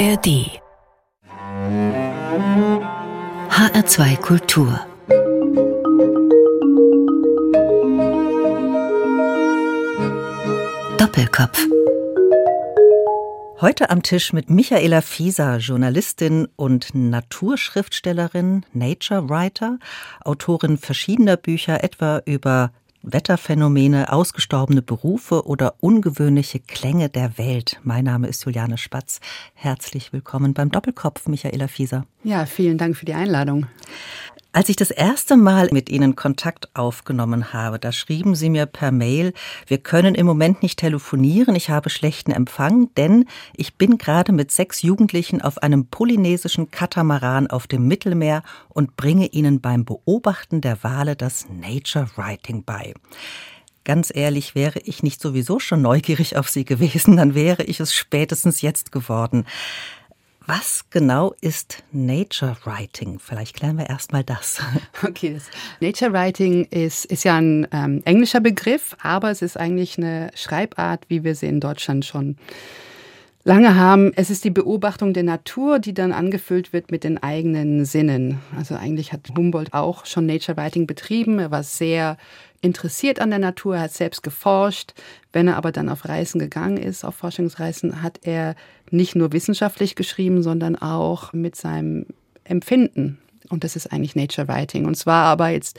ARD HR2 Kultur. Doppelkopf. Heute am Tisch mit Michaela Fieser, Journalistin und Naturschriftstellerin, Nature Writer, Autorin verschiedener Bücher, etwa über Wetterphänomene, ausgestorbene Berufe oder ungewöhnliche Klänge der Welt. Mein Name ist Juliane Spatz. Herzlich willkommen beim Doppelkopf, Michaela Fieser. Ja, vielen Dank für die Einladung. Als ich das erste Mal mit Ihnen Kontakt aufgenommen habe, da schrieben Sie mir per Mail, wir können im Moment nicht telefonieren, ich habe schlechten Empfang, denn ich bin gerade mit sechs Jugendlichen auf einem polynesischen Katamaran auf dem Mittelmeer und bringe ihnen beim Beobachten der Wale das Nature Writing bei. Ganz ehrlich, wäre ich nicht sowieso schon neugierig auf Sie gewesen, dann wäre ich es spätestens jetzt geworden. Was genau ist Nature Writing? Vielleicht klären wir erstmal das. Okay, das Nature Writing ist, ist ja ein ähm, englischer Begriff, aber es ist eigentlich eine Schreibart, wie wir sie in Deutschland schon lange haben. Es ist die Beobachtung der Natur, die dann angefüllt wird mit den eigenen Sinnen. Also eigentlich hat Humboldt auch schon Nature Writing betrieben. Er war sehr interessiert an der Natur, er hat selbst geforscht. Wenn er aber dann auf Reisen gegangen ist, auf Forschungsreisen, hat er nicht nur wissenschaftlich geschrieben, sondern auch mit seinem Empfinden. Und das ist eigentlich Nature Writing. Und zwar aber jetzt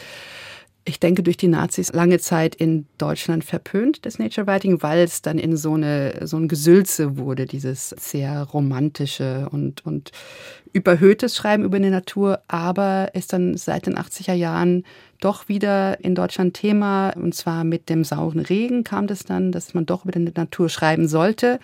ich denke, durch die Nazis lange Zeit in Deutschland verpönt, das Nature Writing, weil es dann in so, eine, so ein Gesülze wurde, dieses sehr romantische und, und überhöhtes Schreiben über die Natur, aber ist dann seit den 80er Jahren doch wieder in Deutschland Thema. Und zwar mit dem sauren Regen kam das dann, dass man doch über die Natur schreiben sollte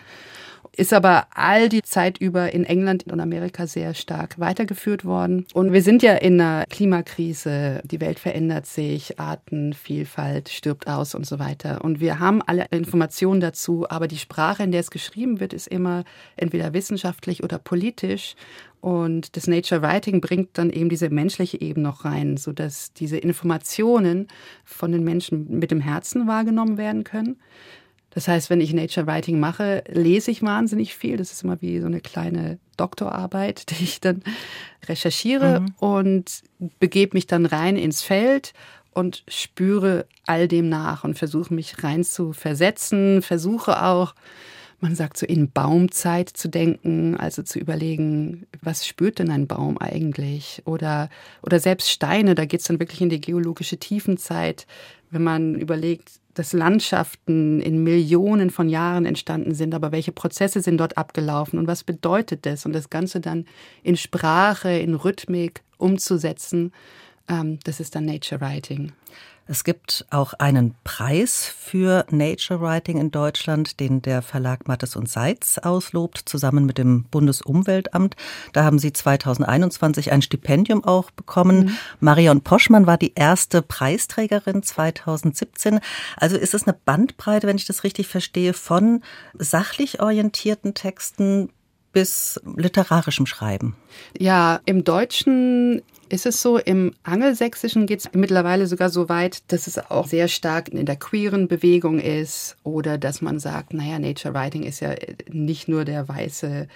ist aber all die Zeit über in England und Amerika sehr stark weitergeführt worden. Und wir sind ja in einer Klimakrise, die Welt verändert sich, Artenvielfalt stirbt aus und so weiter. Und wir haben alle Informationen dazu, aber die Sprache, in der es geschrieben wird, ist immer entweder wissenschaftlich oder politisch. Und das Nature Writing bringt dann eben diese menschliche Ebene noch rein, sodass diese Informationen von den Menschen mit dem Herzen wahrgenommen werden können. Das heißt, wenn ich Nature Writing mache, lese ich wahnsinnig viel. Das ist immer wie so eine kleine Doktorarbeit, die ich dann recherchiere mhm. und begebe mich dann rein ins Feld und spüre all dem nach und versuche mich rein zu versetzen, versuche auch, man sagt so in Baumzeit zu denken, also zu überlegen, was spürt denn ein Baum eigentlich? Oder, oder selbst Steine, da geht es dann wirklich in die geologische Tiefenzeit, wenn man überlegt, dass Landschaften in Millionen von Jahren entstanden sind, aber welche Prozesse sind dort abgelaufen und was bedeutet das? Und das Ganze dann in Sprache, in Rhythmik umzusetzen, ähm, das ist dann Nature Writing. Es gibt auch einen Preis für Nature Writing in Deutschland, den der Verlag Mattes und Seitz auslobt, zusammen mit dem Bundesumweltamt. Da haben Sie 2021 ein Stipendium auch bekommen. Mhm. Marion Poschmann war die erste Preisträgerin 2017. Also ist es eine Bandbreite, wenn ich das richtig verstehe, von sachlich orientierten Texten bis literarischem Schreiben? Ja, im Deutschen ist es so, im Angelsächsischen geht es mittlerweile sogar so weit, dass es auch sehr stark in der queeren Bewegung ist oder dass man sagt, naja, Nature Writing ist ja nicht nur der weiße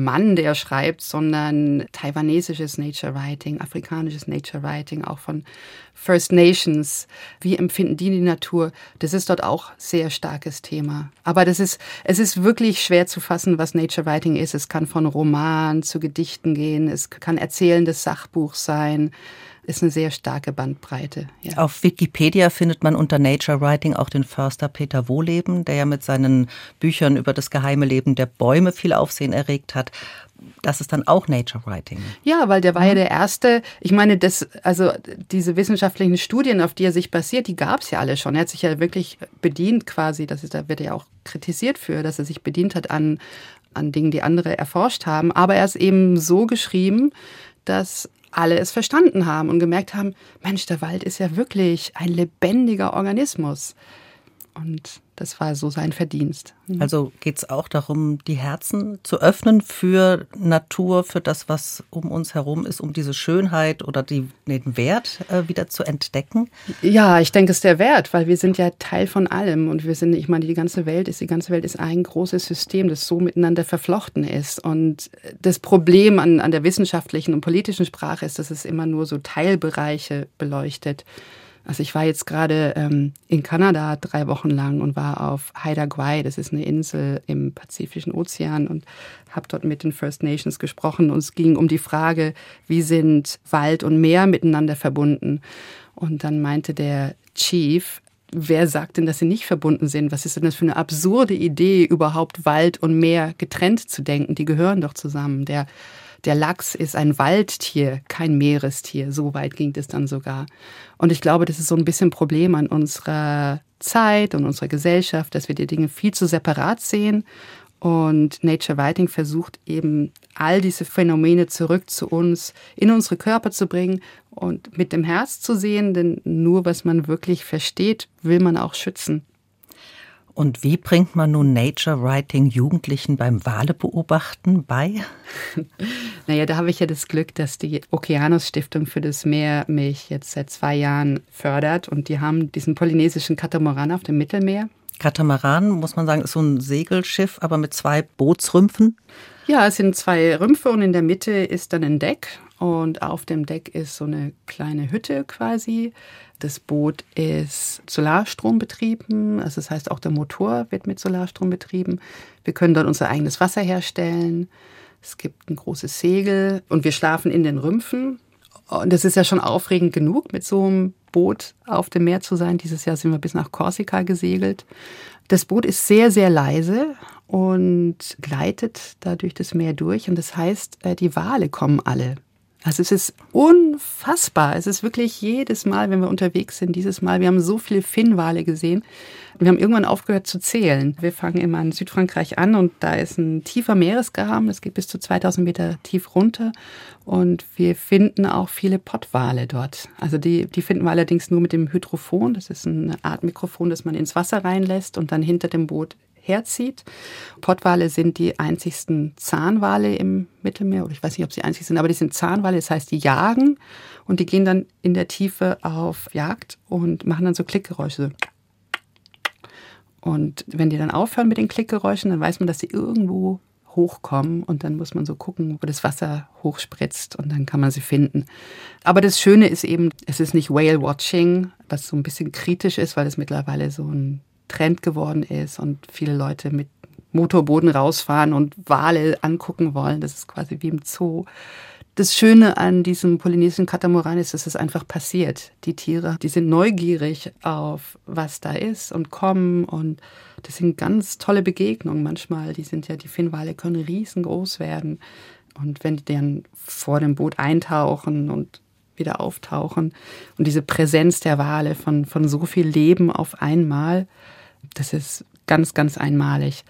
Mann, der schreibt, sondern taiwanesisches Nature Writing, afrikanisches Nature Writing, auch von First Nations. Wie empfinden die die Natur? Das ist dort auch sehr starkes Thema. Aber das ist, es ist wirklich schwer zu fassen, was Nature Writing ist. Es kann von Roman zu Gedichten gehen. Es kann erzählendes Sachbuch sein ist eine sehr starke Bandbreite. Ja. Auf Wikipedia findet man unter Nature Writing auch den Förster Peter Wohleben, der ja mit seinen Büchern über das geheime Leben der Bäume viel Aufsehen erregt hat. Das ist dann auch Nature Writing. Ja, weil der war ja mhm. der erste. Ich meine, das, also diese wissenschaftlichen Studien, auf die er sich basiert, die gab es ja alle schon. Er hat sich ja wirklich bedient quasi. Das ist, da wird er ja auch kritisiert für, dass er sich bedient hat an an Dingen, die andere erforscht haben. Aber er ist eben so geschrieben, dass alle es verstanden haben und gemerkt haben, Mensch, der Wald ist ja wirklich ein lebendiger Organismus. Und Das war so sein Verdienst. Mhm. Also geht es auch darum, die Herzen zu öffnen für Natur, für das, was um uns herum ist, um diese Schönheit oder die, den Wert äh, wieder zu entdecken? Ja, ich denke, es ist der Wert, weil wir sind ja Teil von allem und wir sind, ich meine, die ganze Welt ist, die ganze Welt ist ein großes System, das so miteinander verflochten ist. Und das Problem an, an der wissenschaftlichen und politischen Sprache ist, dass es immer nur so Teilbereiche beleuchtet. Also ich war jetzt gerade ähm, in Kanada drei Wochen lang und war auf Haida Gwaii, das ist eine Insel im Pazifischen Ozean und habe dort mit den First Nations gesprochen und es ging um die Frage, wie sind Wald und Meer miteinander verbunden. Und dann meinte der Chief, wer sagt denn, dass sie nicht verbunden sind? Was ist denn das für eine absurde Idee, überhaupt Wald und Meer getrennt zu denken? Die gehören doch zusammen. Der der Lachs ist ein Waldtier, kein Meerestier. So weit ging es dann sogar. Und ich glaube, das ist so ein bisschen ein Problem an unserer Zeit und unserer Gesellschaft, dass wir die Dinge viel zu separat sehen. Und Nature Writing versucht eben all diese Phänomene zurück zu uns, in unsere Körper zu bringen und mit dem Herz zu sehen, denn nur was man wirklich versteht, will man auch schützen. Und wie bringt man nun Nature Writing Jugendlichen beim Wale beobachten bei? Naja, da habe ich ja das Glück, dass die Okeanos Stiftung für das Meer mich jetzt seit zwei Jahren fördert und die haben diesen polynesischen Katamaran auf dem Mittelmeer. Katamaran, muss man sagen, ist so ein Segelschiff, aber mit zwei Bootsrümpfen. Ja, es sind zwei Rümpfe und in der Mitte ist dann ein Deck und auf dem Deck ist so eine kleine Hütte quasi. Das Boot ist Solarstrom betrieben, also das heißt auch der Motor wird mit Solarstrom betrieben. Wir können dort unser eigenes Wasser herstellen. Es gibt ein großes Segel und wir schlafen in den Rümpfen. Und das ist ja schon aufregend genug, mit so einem Boot auf dem Meer zu sein. Dieses Jahr sind wir bis nach Korsika gesegelt. Das Boot ist sehr, sehr leise und gleitet da durch das Meer durch. Und das heißt, äh, die Wale kommen alle. Also es ist unfassbar. Es ist wirklich jedes Mal, wenn wir unterwegs sind, dieses Mal, wir haben so viele Finnwale gesehen. Wir haben irgendwann aufgehört zu zählen. Wir fangen immer in Südfrankreich an und da ist ein tiefer Meeresgraben. Es geht bis zu 2000 Meter tief runter. Und wir finden auch viele Pottwale dort. Also die, die finden wir allerdings nur mit dem Hydrophon. Das ist eine Art Mikrofon, das man ins Wasser reinlässt und dann hinter dem Boot herzieht. Pottwale sind die einzigsten Zahnwale im Mittelmeer, oder ich weiß nicht, ob sie einzig sind, aber die sind Zahnwale, das heißt, die jagen und die gehen dann in der Tiefe auf Jagd und machen dann so Klickgeräusche. Und wenn die dann aufhören mit den Klickgeräuschen, dann weiß man, dass sie irgendwo hochkommen und dann muss man so gucken, wo das Wasser hochspritzt und dann kann man sie finden. Aber das Schöne ist eben, es ist nicht Whale Watching, was so ein bisschen kritisch ist, weil es mittlerweile so ein Trend geworden ist und viele Leute mit Motorboden rausfahren und Wale angucken wollen. Das ist quasi wie im Zoo. Das Schöne an diesem polynesischen Katamaran ist, dass es einfach passiert. Die Tiere, die sind neugierig auf, was da ist und kommen und das sind ganz tolle Begegnungen manchmal. Die sind ja, die Finnwale können riesengroß werden. Und wenn die dann vor dem Boot eintauchen und wieder auftauchen und diese Präsenz der Wale von, von so viel Leben auf einmal, das ist ganz, ganz einmalig.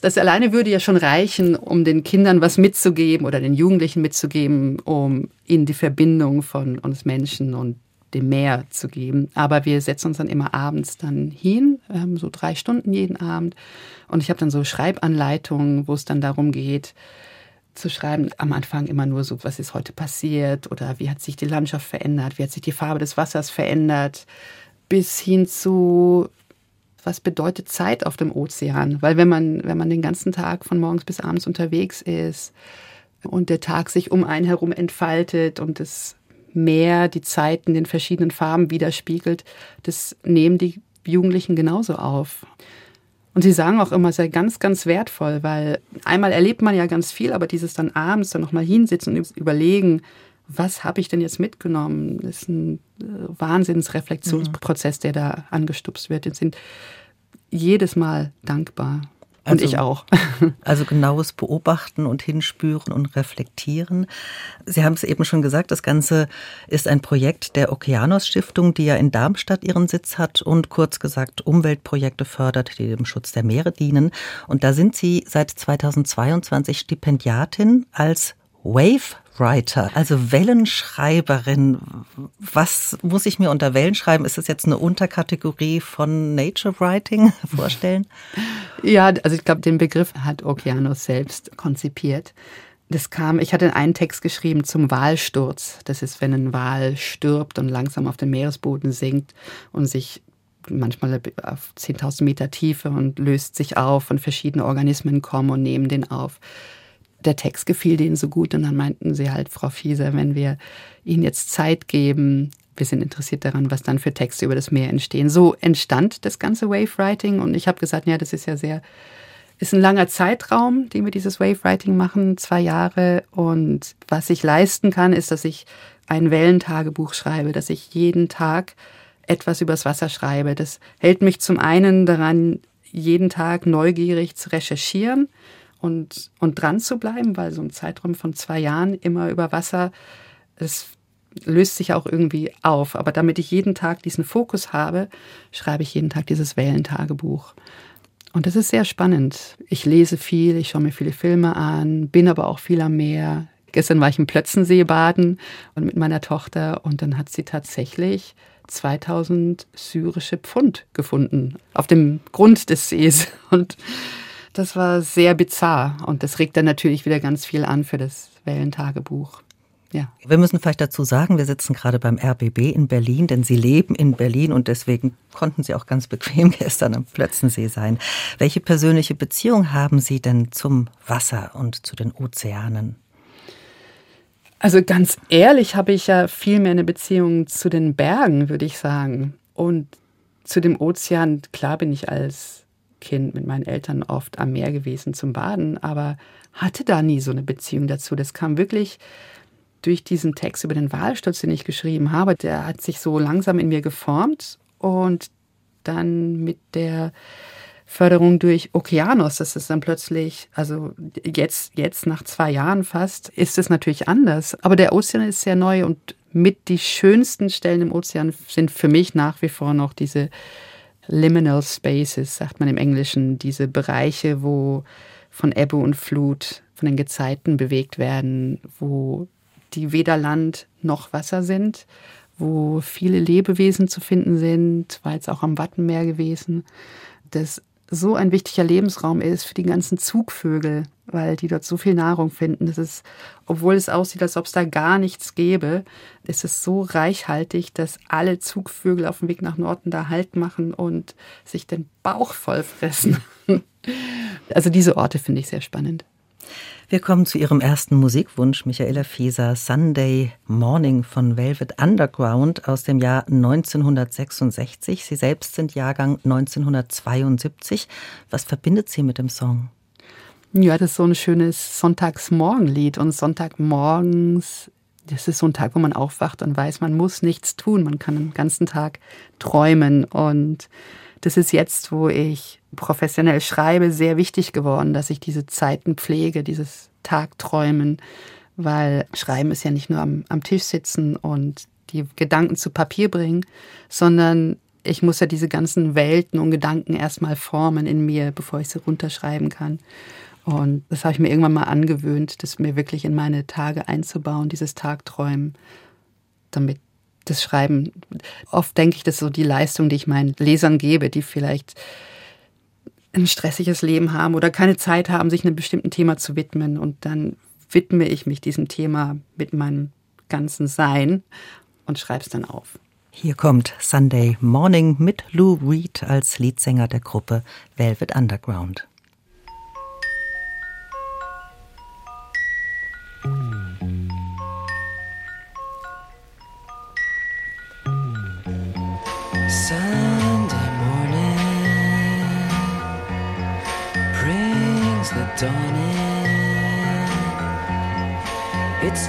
Das alleine würde ja schon reichen, um den Kindern was mitzugeben oder den Jugendlichen mitzugeben, um ihnen die Verbindung von uns Menschen und dem Meer zu geben. Aber wir setzen uns dann immer abends dann hin, ähm, so drei Stunden jeden Abend. Und ich habe dann so Schreibanleitungen, wo es dann darum geht, zu schreiben. Am Anfang immer nur so, was ist heute passiert oder wie hat sich die Landschaft verändert, wie hat sich die Farbe des Wassers verändert, bis hin zu was bedeutet Zeit auf dem Ozean? Weil wenn man, wenn man den ganzen Tag von morgens bis abends unterwegs ist und der Tag sich um einen herum entfaltet und das Meer die Zeit in den verschiedenen Farben widerspiegelt, das nehmen die Jugendlichen genauso auf. Und sie sagen auch immer, es sei ganz, ganz wertvoll, weil einmal erlebt man ja ganz viel, aber dieses dann abends dann nochmal hinsitzen und überlegen, was habe ich denn jetzt mitgenommen? Das ist ein äh, Wahnsinnsreflexionsprozess, der da angestupst wird. Jetzt sind jedes Mal dankbar. Und also, ich auch. Also genaues Beobachten und Hinspüren und Reflektieren. Sie haben es eben schon gesagt, das Ganze ist ein Projekt der Okeanos Stiftung, die ja in Darmstadt ihren Sitz hat und kurz gesagt Umweltprojekte fördert, die dem Schutz der Meere dienen. Und da sind Sie seit 2022 Stipendiatin als Wave Writer, also Wellenschreiberin. Was muss ich mir unter Wellenschreiben? Ist das jetzt eine Unterkategorie von Nature Writing vorstellen? Ja, also ich glaube, den Begriff hat Okeanos selbst konzipiert. Das kam, ich hatte einen Text geschrieben zum Walsturz. Das ist, wenn ein Wal stirbt und langsam auf den Meeresboden sinkt und sich manchmal auf 10.000 Meter Tiefe und löst sich auf und verschiedene Organismen kommen und nehmen den auf der Text gefiel denen so gut und dann meinten sie halt, Frau Fieser, wenn wir Ihnen jetzt Zeit geben, wir sind interessiert daran, was dann für Texte über das Meer entstehen. So entstand das ganze Wave Writing und ich habe gesagt, ja, das ist ja sehr, ist ein langer Zeitraum, den wir dieses Wave Writing machen, zwei Jahre und was ich leisten kann, ist, dass ich ein Wellentagebuch schreibe, dass ich jeden Tag etwas übers Wasser schreibe. Das hält mich zum einen daran, jeden Tag neugierig zu recherchieren und, und dran zu bleiben, weil so ein Zeitraum von zwei Jahren immer über Wasser, es löst sich auch irgendwie auf. Aber damit ich jeden Tag diesen Fokus habe, schreibe ich jeden Tag dieses Wellentagebuch. Und das ist sehr spannend. Ich lese viel, ich schaue mir viele Filme an, bin aber auch viel am Meer. Gestern war ich im Plötzensee baden und mit meiner Tochter und dann hat sie tatsächlich 2000 syrische Pfund gefunden auf dem Grund des Sees und das war sehr bizarr und das regt dann natürlich wieder ganz viel an für das Wellentagebuch. Ja. Wir müssen vielleicht dazu sagen, wir sitzen gerade beim RBB in Berlin, denn Sie leben in Berlin und deswegen konnten Sie auch ganz bequem gestern am Plötzensee sein. Welche persönliche Beziehung haben Sie denn zum Wasser und zu den Ozeanen? Also ganz ehrlich habe ich ja viel mehr eine Beziehung zu den Bergen, würde ich sagen. Und zu dem Ozean, klar bin ich als Kind mit meinen Eltern oft am Meer gewesen zum Baden, aber hatte da nie so eine Beziehung dazu. Das kam wirklich durch diesen Text über den Walsturz, den ich geschrieben habe. Der hat sich so langsam in mir geformt und dann mit der Förderung durch Okeanos, das ist dann plötzlich, also jetzt, jetzt nach zwei Jahren fast, ist es natürlich anders. Aber der Ozean ist sehr neu und mit die schönsten Stellen im Ozean sind für mich nach wie vor noch diese Liminal Spaces, sagt man im Englischen, diese Bereiche, wo von Ebbe und Flut, von den Gezeiten bewegt werden, wo die weder Land noch Wasser sind, wo viele Lebewesen zu finden sind, war jetzt auch am Wattenmeer gewesen, das so ein wichtiger Lebensraum ist für die ganzen Zugvögel, weil die dort so viel Nahrung finden. Das ist, obwohl es aussieht, als ob es da gar nichts gäbe, ist es so reichhaltig, dass alle Zugvögel auf dem Weg nach Norden da Halt machen und sich den Bauch voll fressen. Also diese Orte finde ich sehr spannend. Wir kommen zu Ihrem ersten Musikwunsch, Michaela Fieser, Sunday Morning von Velvet Underground aus dem Jahr 1966. Sie selbst sind Jahrgang 1972. Was verbindet Sie mit dem Song? Ja, das ist so ein schönes Sonntagsmorgenlied. Und Sonntagmorgens, das ist so ein Tag, wo man aufwacht und weiß, man muss nichts tun. Man kann den ganzen Tag träumen. Und das ist jetzt, wo ich professionell schreibe, sehr wichtig geworden, dass ich diese Zeiten pflege, dieses Tagträumen. Weil Schreiben ist ja nicht nur am, am Tisch sitzen und die Gedanken zu Papier bringen, sondern ich muss ja diese ganzen Welten und Gedanken erstmal formen in mir, bevor ich sie runterschreiben kann. Und das habe ich mir irgendwann mal angewöhnt, das mir wirklich in meine Tage einzubauen, dieses Tagträumen, damit das Schreiben, oft denke ich, das ist so die Leistung, die ich meinen Lesern gebe, die vielleicht ein stressiges Leben haben oder keine Zeit haben, sich einem bestimmten Thema zu widmen. Und dann widme ich mich diesem Thema mit meinem ganzen Sein und schreibe es dann auf. Hier kommt Sunday Morning mit Lou Reed als Leadsänger der Gruppe Velvet Underground.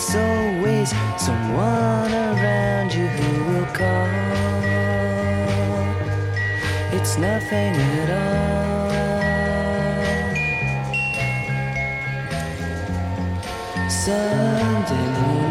There's always someone around you who will call. It's nothing at all. Sunday morning,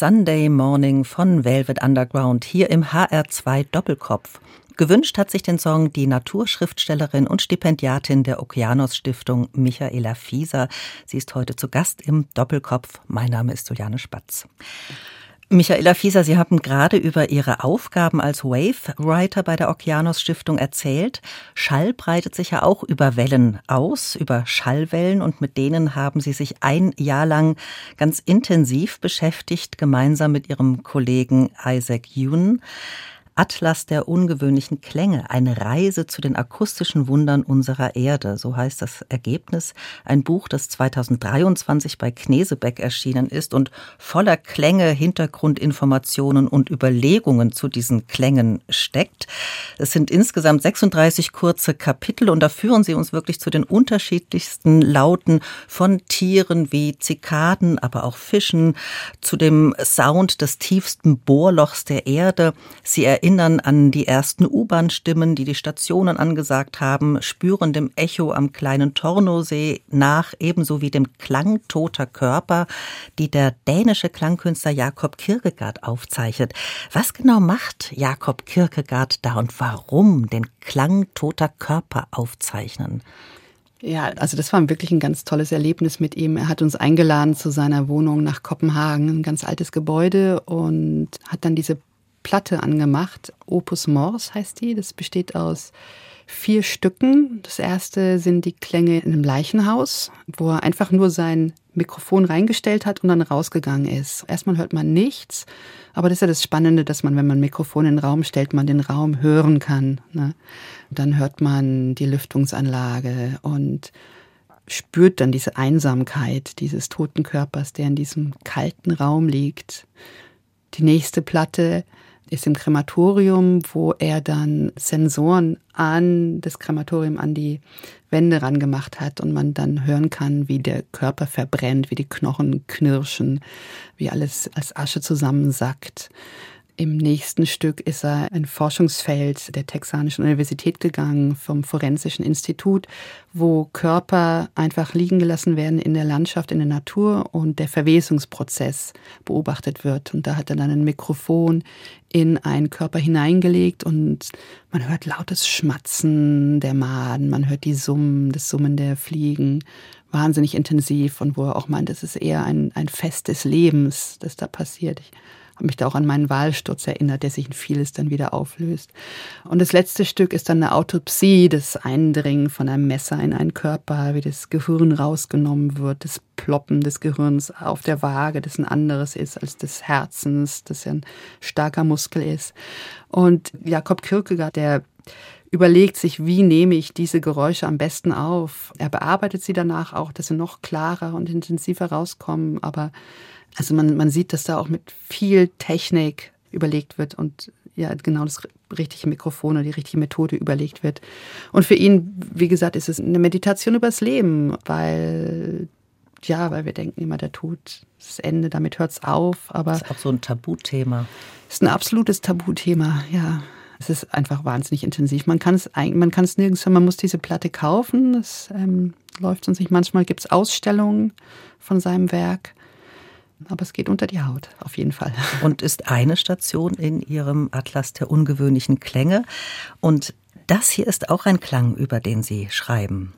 Sunday Morning von Velvet Underground hier im HR2 Doppelkopf. Gewünscht hat sich den Song die Naturschriftstellerin und Stipendiatin der Okeanos Stiftung Michaela Fieser. Sie ist heute zu Gast im Doppelkopf. Mein Name ist Juliane Spatz. Michaela Fieser, Sie haben gerade über Ihre Aufgaben als Wave-Writer bei der Okeanos Stiftung erzählt. Schall breitet sich ja auch über Wellen aus, über Schallwellen und mit denen haben Sie sich ein Jahr lang ganz intensiv beschäftigt, gemeinsam mit Ihrem Kollegen Isaac Yoon. Atlas der ungewöhnlichen Klänge, eine Reise zu den akustischen Wundern unserer Erde, so heißt das Ergebnis. Ein Buch, das 2023 bei Knesebeck erschienen ist und voller Klänge, Hintergrundinformationen und Überlegungen zu diesen Klängen steckt. Es sind insgesamt 36 kurze Kapitel und da führen sie uns wirklich zu den unterschiedlichsten Lauten von Tieren wie Zikaden, aber auch Fischen, zu dem Sound des tiefsten Bohrlochs der Erde. Sie erinnern an die ersten U-Bahn-Stimmen, die die Stationen angesagt haben, spüren dem Echo am kleinen Tornosee nach, ebenso wie dem Klang toter Körper, die der dänische Klangkünstler Jakob Kierkegaard aufzeichnet. Was genau macht Jakob Kierkegaard da und warum den Klang toter Körper aufzeichnen? Ja, also das war wirklich ein ganz tolles Erlebnis mit ihm. Er hat uns eingeladen zu seiner Wohnung nach Kopenhagen, ein ganz altes Gebäude und hat dann diese Platte angemacht. Opus Mors heißt die. Das besteht aus vier Stücken. Das erste sind die Klänge in einem Leichenhaus, wo er einfach nur sein Mikrofon reingestellt hat und dann rausgegangen ist. Erstmal hört man nichts, aber das ist ja das Spannende, dass man, wenn man ein Mikrofon in den Raum stellt, man den Raum hören kann. Ne? Dann hört man die Lüftungsanlage und spürt dann diese Einsamkeit dieses toten Körpers, der in diesem kalten Raum liegt. Die nächste Platte ist im Krematorium, wo er dann Sensoren an das Krematorium, an die Wände rangemacht hat und man dann hören kann, wie der Körper verbrennt, wie die Knochen knirschen, wie alles als Asche zusammensackt. Im nächsten Stück ist er ein Forschungsfeld der Texanischen Universität gegangen, vom Forensischen Institut, wo Körper einfach liegen gelassen werden in der Landschaft, in der Natur und der Verwesungsprozess beobachtet wird. Und da hat er dann ein Mikrofon in einen Körper hineingelegt und man hört lautes Schmatzen der Maden, man hört die Summen, das Summen der Fliegen, wahnsinnig intensiv und wo er auch meint, es ist eher ein, ein Fest des Lebens, das da passiert. Ich mich da auch an meinen Wahlsturz erinnert, der sich in vieles dann wieder auflöst. Und das letzte Stück ist dann eine Autopsie, das Eindringen von einem Messer in einen Körper, wie das Gehirn rausgenommen wird, das Ploppen des Gehirns auf der Waage, das ein anderes ist als des Herzens, das ja ein starker Muskel ist. Und Jakob Kierkegaard, der überlegt sich, wie nehme ich diese Geräusche am besten auf. Er bearbeitet sie danach auch, dass sie noch klarer und intensiver rauskommen. Aber also man, man sieht, dass da auch mit viel Technik überlegt wird und ja, genau das richtige Mikrofon oder die richtige Methode überlegt wird. Und für ihn, wie gesagt, ist es eine Meditation übers Leben, weil ja, weil wir denken immer, der Tod, das Ende, damit hört es auf. Aber das ist auch so ein Tabuthema. Ist ein absolutes Tabuthema, ja. Es ist einfach wahnsinnig intensiv. Man kann es man kann es nirgends, man muss diese Platte kaufen. Das ähm, läuft sonst nicht. Manchmal gibt es Ausstellungen von seinem Werk. Aber es geht unter die Haut, auf jeden Fall. Und ist eine Station in Ihrem Atlas der ungewöhnlichen Klänge. Und das hier ist auch ein Klang, über den Sie schreiben.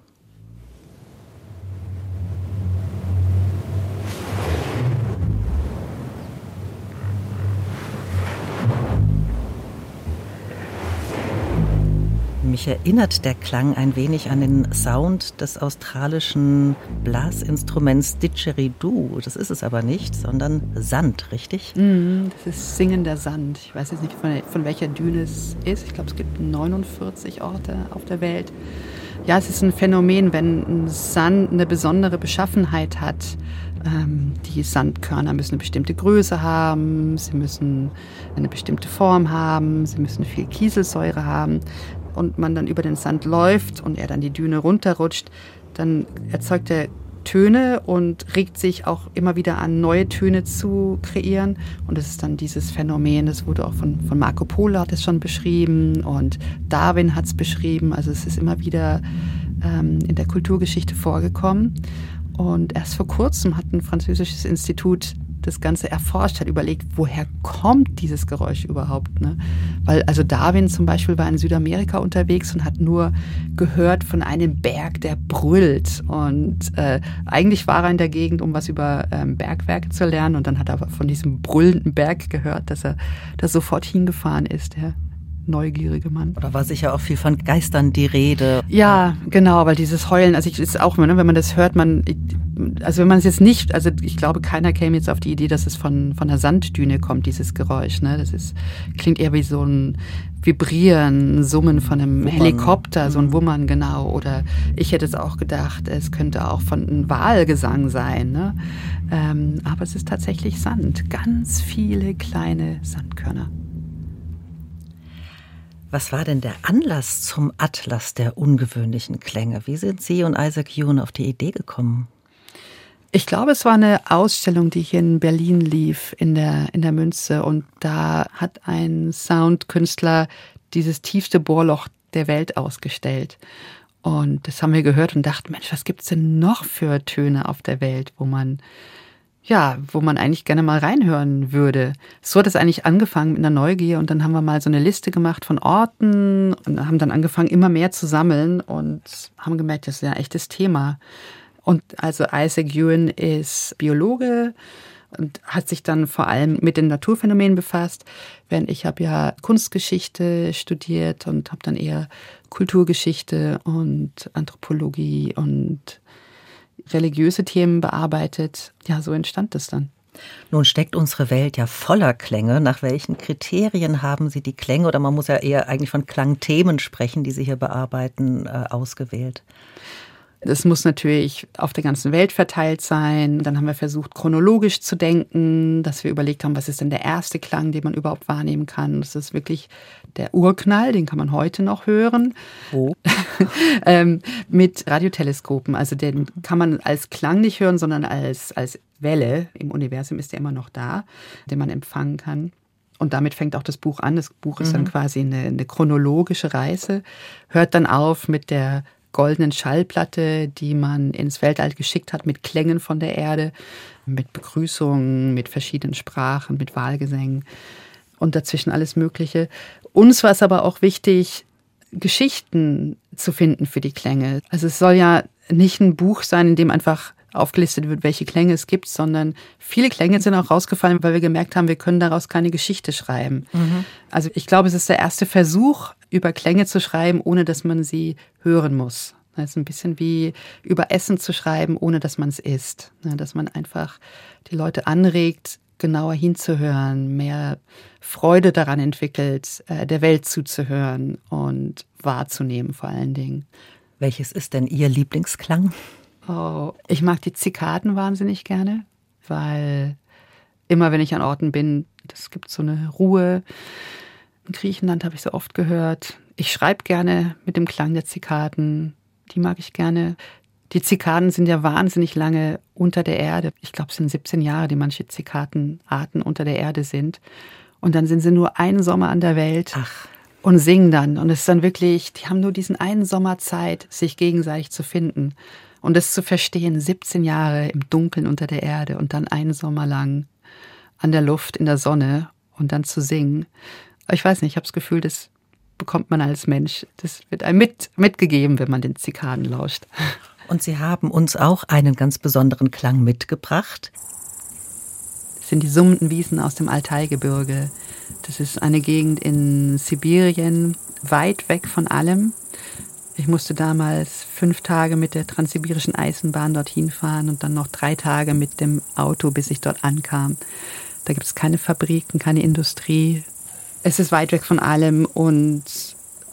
Mich erinnert der Klang ein wenig an den Sound des australischen Blasinstruments Didgeridoo. Das ist es aber nicht, sondern Sand, richtig? Mm, das ist singender Sand. Ich weiß jetzt nicht, von, von welcher Düne es ist. Ich glaube, es gibt 49 Orte auf der Welt. Ja, es ist ein Phänomen, wenn Sand eine besondere Beschaffenheit hat. Ähm, die Sandkörner müssen eine bestimmte Größe haben, sie müssen eine bestimmte Form haben, sie müssen viel Kieselsäure haben und man dann über den Sand läuft und er dann die Düne runterrutscht, dann erzeugt er Töne und regt sich auch immer wieder an, neue Töne zu kreieren. Und das ist dann dieses Phänomen, das wurde auch von, von Marco Polo hat es schon beschrieben und Darwin hat es beschrieben. Also es ist immer wieder ähm, in der Kulturgeschichte vorgekommen. Und erst vor kurzem hat ein französisches Institut das Ganze erforscht hat, überlegt, woher kommt dieses Geräusch überhaupt. Ne? Weil also Darwin zum Beispiel war in Südamerika unterwegs und hat nur gehört von einem Berg, der brüllt. Und äh, eigentlich war er in der Gegend, um was über ähm, Bergwerke zu lernen. Und dann hat er von diesem brüllenden Berg gehört, dass er da sofort hingefahren ist. Ja neugierige Mann. Oder war sicher auch viel von Geistern die Rede? Ja, genau, weil dieses Heulen, also ich ist auch, ne, wenn man das hört, man, also wenn man es jetzt nicht, also ich glaube, keiner käme jetzt auf die Idee, dass es von, von der Sanddüne kommt, dieses Geräusch, ne? Das ist, klingt eher wie so ein Vibrieren, Summen von einem Wummern. Helikopter, so ein mhm. Wummern, genau. Oder ich hätte es auch gedacht, es könnte auch von einem Wahlgesang sein, ne? Ähm, aber es ist tatsächlich Sand, ganz viele kleine Sandkörner. Was war denn der Anlass zum Atlas der ungewöhnlichen Klänge? Wie sind Sie und Isaac Huon auf die Idee gekommen? Ich glaube, es war eine Ausstellung, die hier in Berlin lief, in der, in der Münze. Und da hat ein Soundkünstler dieses tiefste Bohrloch der Welt ausgestellt. Und das haben wir gehört und dachten, Mensch, was gibt's denn noch für Töne auf der Welt, wo man ja, wo man eigentlich gerne mal reinhören würde. So hat es eigentlich angefangen mit einer Neugier und dann haben wir mal so eine Liste gemacht von Orten und haben dann angefangen, immer mehr zu sammeln und haben gemerkt, das ist ja ein echtes Thema. Und also Isaac Ewan ist Biologe und hat sich dann vor allem mit den Naturphänomenen befasst, während ich habe ja Kunstgeschichte studiert und habe dann eher Kulturgeschichte und Anthropologie und religiöse Themen bearbeitet. Ja, so entstand das dann. Nun steckt unsere Welt ja voller Klänge. Nach welchen Kriterien haben Sie die Klänge, oder man muss ja eher eigentlich von Klangthemen sprechen, die Sie hier bearbeiten, äh, ausgewählt? Das muss natürlich auf der ganzen Welt verteilt sein. Dann haben wir versucht, chronologisch zu denken, dass wir überlegt haben, was ist denn der erste Klang, den man überhaupt wahrnehmen kann. Das ist wirklich der Urknall, den kann man heute noch hören. Oh. ähm, mit Radioteleskopen. Also den kann man als Klang nicht hören, sondern als, als Welle. Im Universum ist der immer noch da, den man empfangen kann. Und damit fängt auch das Buch an. Das Buch ist dann mhm. quasi eine, eine chronologische Reise, hört dann auf mit der goldenen Schallplatte, die man ins Weltall geschickt hat mit Klängen von der Erde, mit Begrüßungen, mit verschiedenen Sprachen, mit Wahlgesängen und dazwischen alles Mögliche. Uns war es aber auch wichtig, Geschichten zu finden für die Klänge. Also es soll ja nicht ein Buch sein, in dem einfach aufgelistet wird, welche Klänge es gibt, sondern viele Klänge sind auch rausgefallen, weil wir gemerkt haben, wir können daraus keine Geschichte schreiben. Mhm. Also ich glaube, es ist der erste Versuch, über Klänge zu schreiben, ohne dass man sie hören muss. Das ist ein bisschen wie über Essen zu schreiben, ohne dass man es isst. Dass man einfach die Leute anregt, genauer hinzuhören, mehr Freude daran entwickelt, äh, der Welt zuzuhören und wahrzunehmen vor allen Dingen. Welches ist denn Ihr Lieblingsklang? Oh, ich mag die Zikaden wahnsinnig gerne, weil immer wenn ich an Orten bin, es gibt so eine Ruhe. In Griechenland habe ich so oft gehört. Ich schreibe gerne mit dem Klang der Zikaden. Die mag ich gerne. Die Zikaden sind ja wahnsinnig lange unter der Erde. Ich glaube, es sind 17 Jahre, die manche Zikadenarten unter der Erde sind. Und dann sind sie nur einen Sommer an der Welt. Ach. Und singen dann. Und es ist dann wirklich, die haben nur diesen einen Sommer Zeit, sich gegenseitig zu finden. Und es zu verstehen, 17 Jahre im Dunkeln unter der Erde und dann einen Sommer lang an der Luft, in der Sonne und dann zu singen. Ich weiß nicht, ich habe das Gefühl, das bekommt man als Mensch. Das wird einem mit, mitgegeben, wenn man den Zikaden lauscht. Und Sie haben uns auch einen ganz besonderen Klang mitgebracht. Das sind die summenden Wiesen aus dem Altaigebirge. Das ist eine Gegend in Sibirien, weit weg von allem. Ich musste damals fünf Tage mit der transsibirischen Eisenbahn dorthin fahren und dann noch drei Tage mit dem Auto, bis ich dort ankam. Da gibt es keine Fabriken, keine Industrie. Es ist weit weg von allem und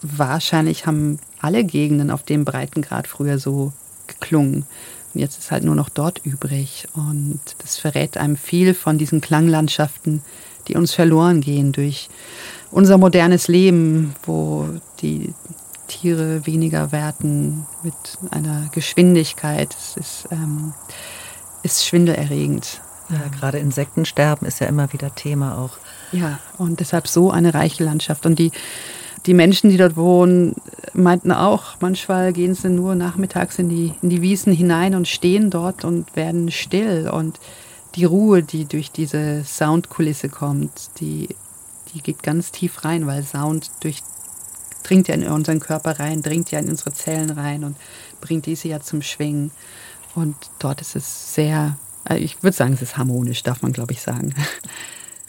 wahrscheinlich haben alle Gegenden auf dem Breitengrad früher so geklungen. Und jetzt ist halt nur noch dort übrig. Und das verrät einem viel von diesen Klanglandschaften, die uns verloren gehen durch unser modernes Leben, wo die Tiere weniger werten mit einer Geschwindigkeit. Es ist, ähm, ist schwindelerregend. Ja, gerade Insektensterben ist ja immer wieder Thema auch. Ja, und deshalb so eine reiche Landschaft. Und die die Menschen, die dort wohnen, meinten auch, manchmal gehen sie nur nachmittags in die, in die Wiesen hinein und stehen dort und werden still. Und die Ruhe, die durch diese Soundkulisse kommt, die, die geht ganz tief rein, weil Sound durch, dringt ja in unseren Körper rein, dringt ja in unsere Zellen rein und bringt diese ja zum Schwingen. Und dort ist es sehr, äh, ich würde sagen, es ist harmonisch, darf man, glaube ich, sagen.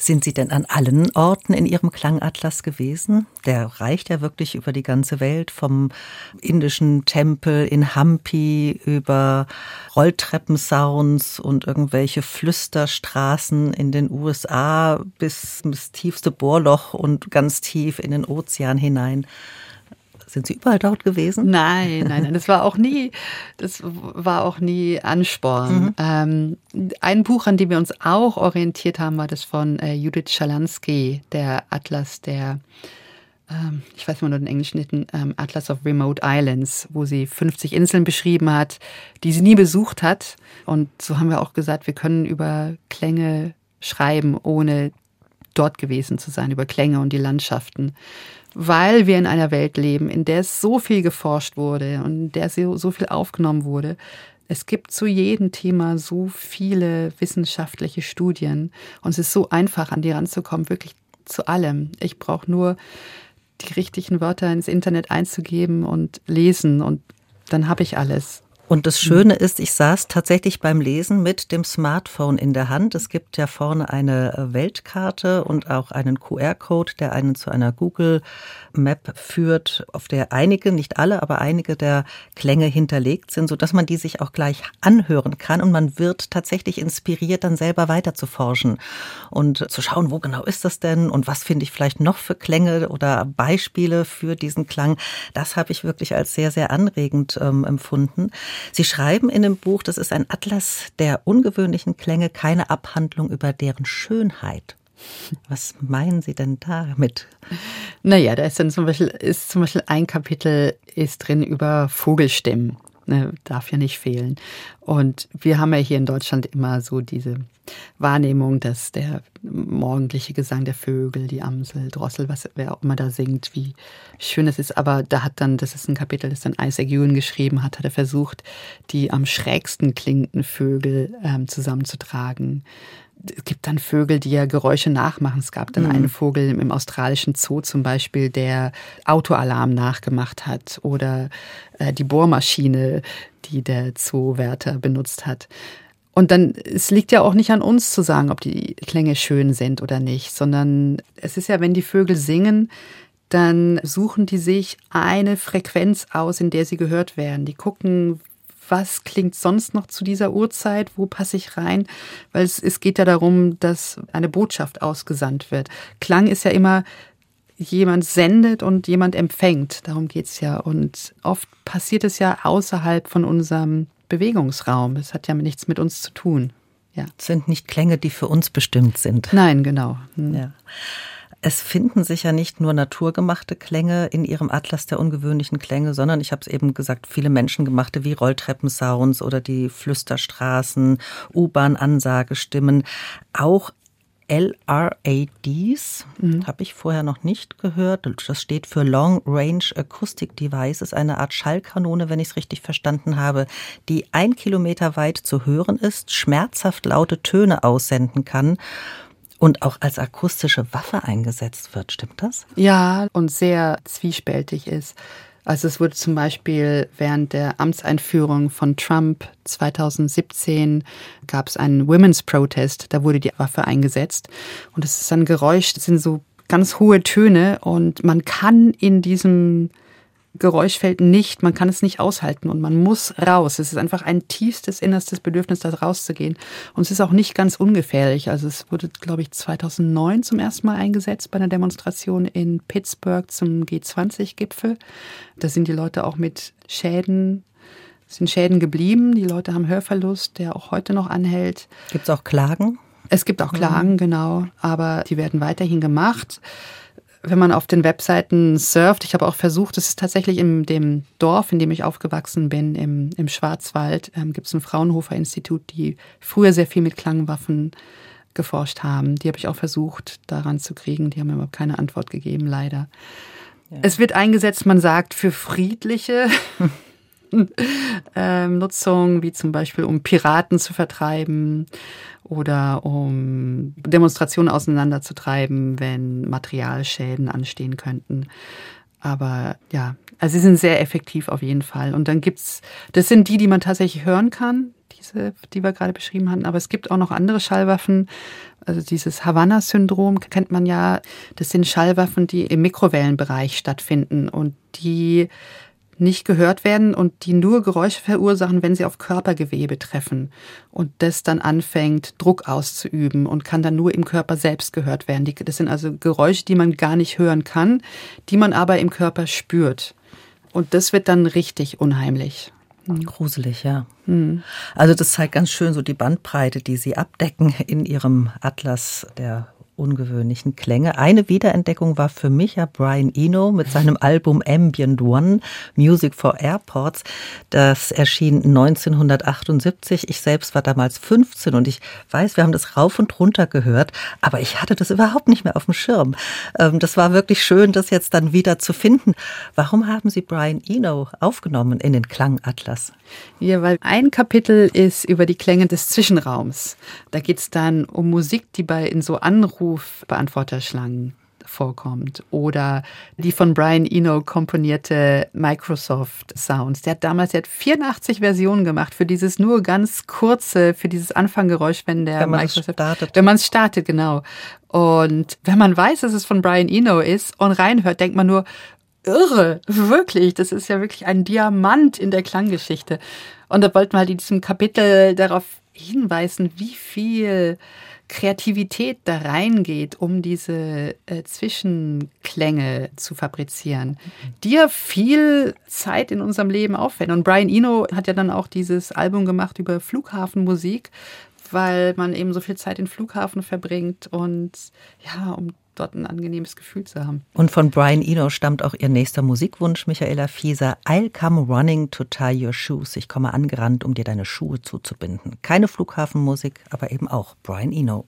Sind Sie denn an allen Orten in Ihrem Klangatlas gewesen? Der reicht ja wirklich über die ganze Welt, vom indischen Tempel in Hampi über Rolltreppensounds und irgendwelche Flüsterstraßen in den USA bis ins tiefste Bohrloch und ganz tief in den Ozean hinein. Sind Sie überall dort gewesen? Nein, nein, nein. Das war auch nie, das war auch nie Ansporn. Mhm. Ähm, ein Buch, an dem wir uns auch orientiert haben, war das von äh, Judith Schalansky, der Atlas der ähm, ich weiß mal nur den englischen Titel, ähm, Atlas of Remote Islands, wo sie 50 Inseln beschrieben hat, die sie nie besucht hat. Und so haben wir auch gesagt, wir können über Klänge schreiben, ohne dort gewesen zu sein, über Klänge und die Landschaften weil wir in einer Welt leben, in der so viel geforscht wurde und in der so viel aufgenommen wurde. Es gibt zu jedem Thema so viele wissenschaftliche Studien und es ist so einfach, an die ranzukommen, wirklich zu allem. Ich brauche nur die richtigen Wörter ins Internet einzugeben und lesen und dann habe ich alles. Und das Schöne ist, ich saß tatsächlich beim Lesen mit dem Smartphone in der Hand. Es gibt ja vorne eine äh, Weltkarte und auch einen QR-Code, der einen zu einer Google Map führt, auf der einige, nicht alle, aber einige der Klänge hinterlegt sind, so dass man die sich auch gleich anhören kann und man wird tatsächlich inspiriert, dann selber weiter zu forschen und zu schauen, wo genau ist das denn und was finde ich vielleicht noch für Klänge oder Beispiele für diesen Klang. Das habe ich wirklich als sehr, sehr anregend ähm, empfunden. Sie schreiben in dem Buch, das ist ein Atlas der ungewöhnlichen Klänge, keine Abhandlung über deren Schönheit. Was meinen Sie denn damit? Naja, da ist dann zum Beispiel, ist zum Beispiel ein Kapitel ist drin über Vogelstimmen ne, darf ja nicht fehlen. Und wir haben ja hier in Deutschland immer so diese Wahrnehmung, dass der morgendliche Gesang der Vögel, die Amsel, Drossel, was wer auch immer da singt, wie schön es ist. Aber da hat dann, das ist ein Kapitel, das dann Isaac Ewan geschrieben hat, hat er versucht, die am schrägsten klingenden Vögel ähm, zusammenzutragen es gibt dann Vögel, die ja Geräusche nachmachen. Es gab dann mhm. einen Vogel im australischen Zoo zum Beispiel, der Autoalarm nachgemacht hat oder äh, die Bohrmaschine, die der Zoowärter benutzt hat. Und dann, es liegt ja auch nicht an uns zu sagen, ob die Klänge schön sind oder nicht, sondern es ist ja, wenn die Vögel singen, dann suchen die sich eine Frequenz aus, in der sie gehört werden. Die gucken, was klingt sonst noch zu dieser Uhrzeit, wo passe ich rein, weil es, es geht ja darum, dass eine Botschaft ausgesandt wird. Klang ist ja immer, jemand sendet und jemand empfängt, darum geht's ja. Und oft passiert es ja außerhalb von unserem Bewegungsraum. Das hat ja nichts mit uns zu tun. Ja. Das sind nicht Klänge, die für uns bestimmt sind. Nein, genau. Hm. Ja. Es finden sich ja nicht nur naturgemachte Klänge in ihrem Atlas der ungewöhnlichen Klänge, sondern ich habe es eben gesagt, viele menschengemachte wie Rolltreppensounds oder die Flüsterstraßen, U-Bahn-Ansagestimmen. Auch LRADs, mhm. habe ich vorher noch nicht gehört. Das steht für Long Range Acoustic Devices, eine Art Schallkanone, wenn ich es richtig verstanden habe, die ein Kilometer weit zu hören ist, schmerzhaft laute Töne aussenden kann und auch als akustische Waffe eingesetzt wird. Stimmt das? Ja, und sehr zwiespältig ist. Also es wurde zum Beispiel während der Amtseinführung von Trump 2017 gab es einen Women's Protest, da wurde die Waffe eingesetzt und es ist ein Geräusch, das sind so ganz hohe Töne und man kann in diesem Geräuschfeld nicht, man kann es nicht aushalten und man muss raus. Es ist einfach ein tiefstes innerstes Bedürfnis, da rauszugehen. Und es ist auch nicht ganz ungefährlich. Also es wurde, glaube ich, 2009 zum ersten Mal eingesetzt bei einer Demonstration in Pittsburgh zum G20-Gipfel. Da sind die Leute auch mit Schäden sind Schäden geblieben. Die Leute haben Hörverlust, der auch heute noch anhält. Gibt es auch Klagen? Es gibt auch Klagen, mhm. genau, aber die werden weiterhin gemacht wenn man auf den Webseiten surft, ich habe auch versucht, es ist tatsächlich in dem Dorf, in dem ich aufgewachsen bin, im, im Schwarzwald, ähm, gibt es ein Fraunhofer-Institut, die früher sehr viel mit Klangwaffen geforscht haben. Die habe ich auch versucht, daran zu kriegen. Die haben mir aber keine Antwort gegeben, leider. Ja. Es wird eingesetzt, man sagt, für friedliche ähm, Nutzung, wie zum Beispiel um Piraten zu vertreiben oder um Demonstrationen auseinanderzutreiben, wenn Materialschäden anstehen könnten. Aber ja, also sie sind sehr effektiv auf jeden Fall. Und dann gibt's, das sind die, die man tatsächlich hören kann, diese, die wir gerade beschrieben hatten. Aber es gibt auch noch andere Schallwaffen. Also dieses Havanna-Syndrom kennt man ja. Das sind Schallwaffen, die im Mikrowellenbereich stattfinden und die nicht gehört werden und die nur Geräusche verursachen, wenn sie auf Körpergewebe treffen und das dann anfängt, Druck auszuüben und kann dann nur im Körper selbst gehört werden. Das sind also Geräusche, die man gar nicht hören kann, die man aber im Körper spürt. Und das wird dann richtig unheimlich. Hm. Gruselig, ja. Hm. Also das zeigt ganz schön so die Bandbreite, die Sie abdecken in Ihrem Atlas der ungewöhnlichen Klänge. Eine Wiederentdeckung war für mich ja Brian Eno mit seinem Album Ambient One, Music for Airports. Das erschien 1978. Ich selbst war damals 15 und ich weiß, wir haben das rauf und runter gehört, aber ich hatte das überhaupt nicht mehr auf dem Schirm. Ähm, das war wirklich schön, das jetzt dann wieder zu finden. Warum haben Sie Brian Eno aufgenommen in den Klangatlas? Ja, weil ein Kapitel ist über die Klänge des Zwischenraums. Da geht es dann um Musik, die bei in so Anrufbeantworterschlangen vorkommt oder die von Brian Eno komponierte Microsoft Sounds. Der hat damals, der hat 84 Versionen gemacht für dieses nur ganz kurze, für dieses Anfanggeräusch, wenn der wenn Microsoft startet. Wenn man es startet, genau. Und wenn man weiß, dass es von Brian Eno ist und reinhört, denkt man nur, irre, wirklich. Das ist ja wirklich ein Diamant in der Klanggeschichte. Und da wollten wir halt in diesem Kapitel darauf hinweisen, wie viel Kreativität da reingeht, um diese äh, Zwischenklänge zu fabrizieren, die ja viel Zeit in unserem Leben aufwenden. Und Brian Eno hat ja dann auch dieses Album gemacht über Flughafenmusik, weil man eben so viel Zeit in Flughafen verbringt und ja, um dort ein angenehmes Gefühl zu haben. Und von Brian Eno stammt auch ihr nächster Musikwunsch, Michaela Fieser. I'll come running to tie your shoes. Ich komme angerannt, um dir deine Schuhe zuzubinden. Keine Flughafenmusik, aber eben auch Brian Eno.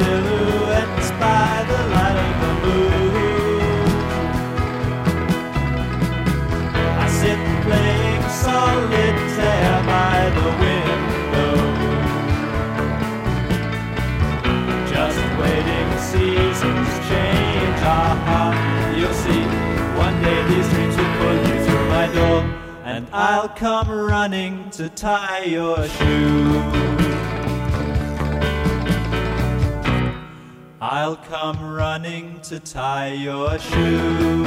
Silhouettes by the light of the moon. I sit playing solitaire by the window. Just waiting, seasons change. You'll see. One day these dreams will pull you through my door, and I'll come running to tie your shoe. I'll come running to tie your shoe.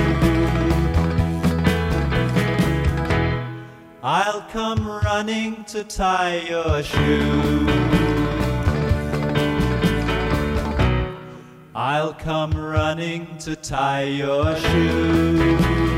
I'll come running to tie your shoe. I'll come running to tie your shoe.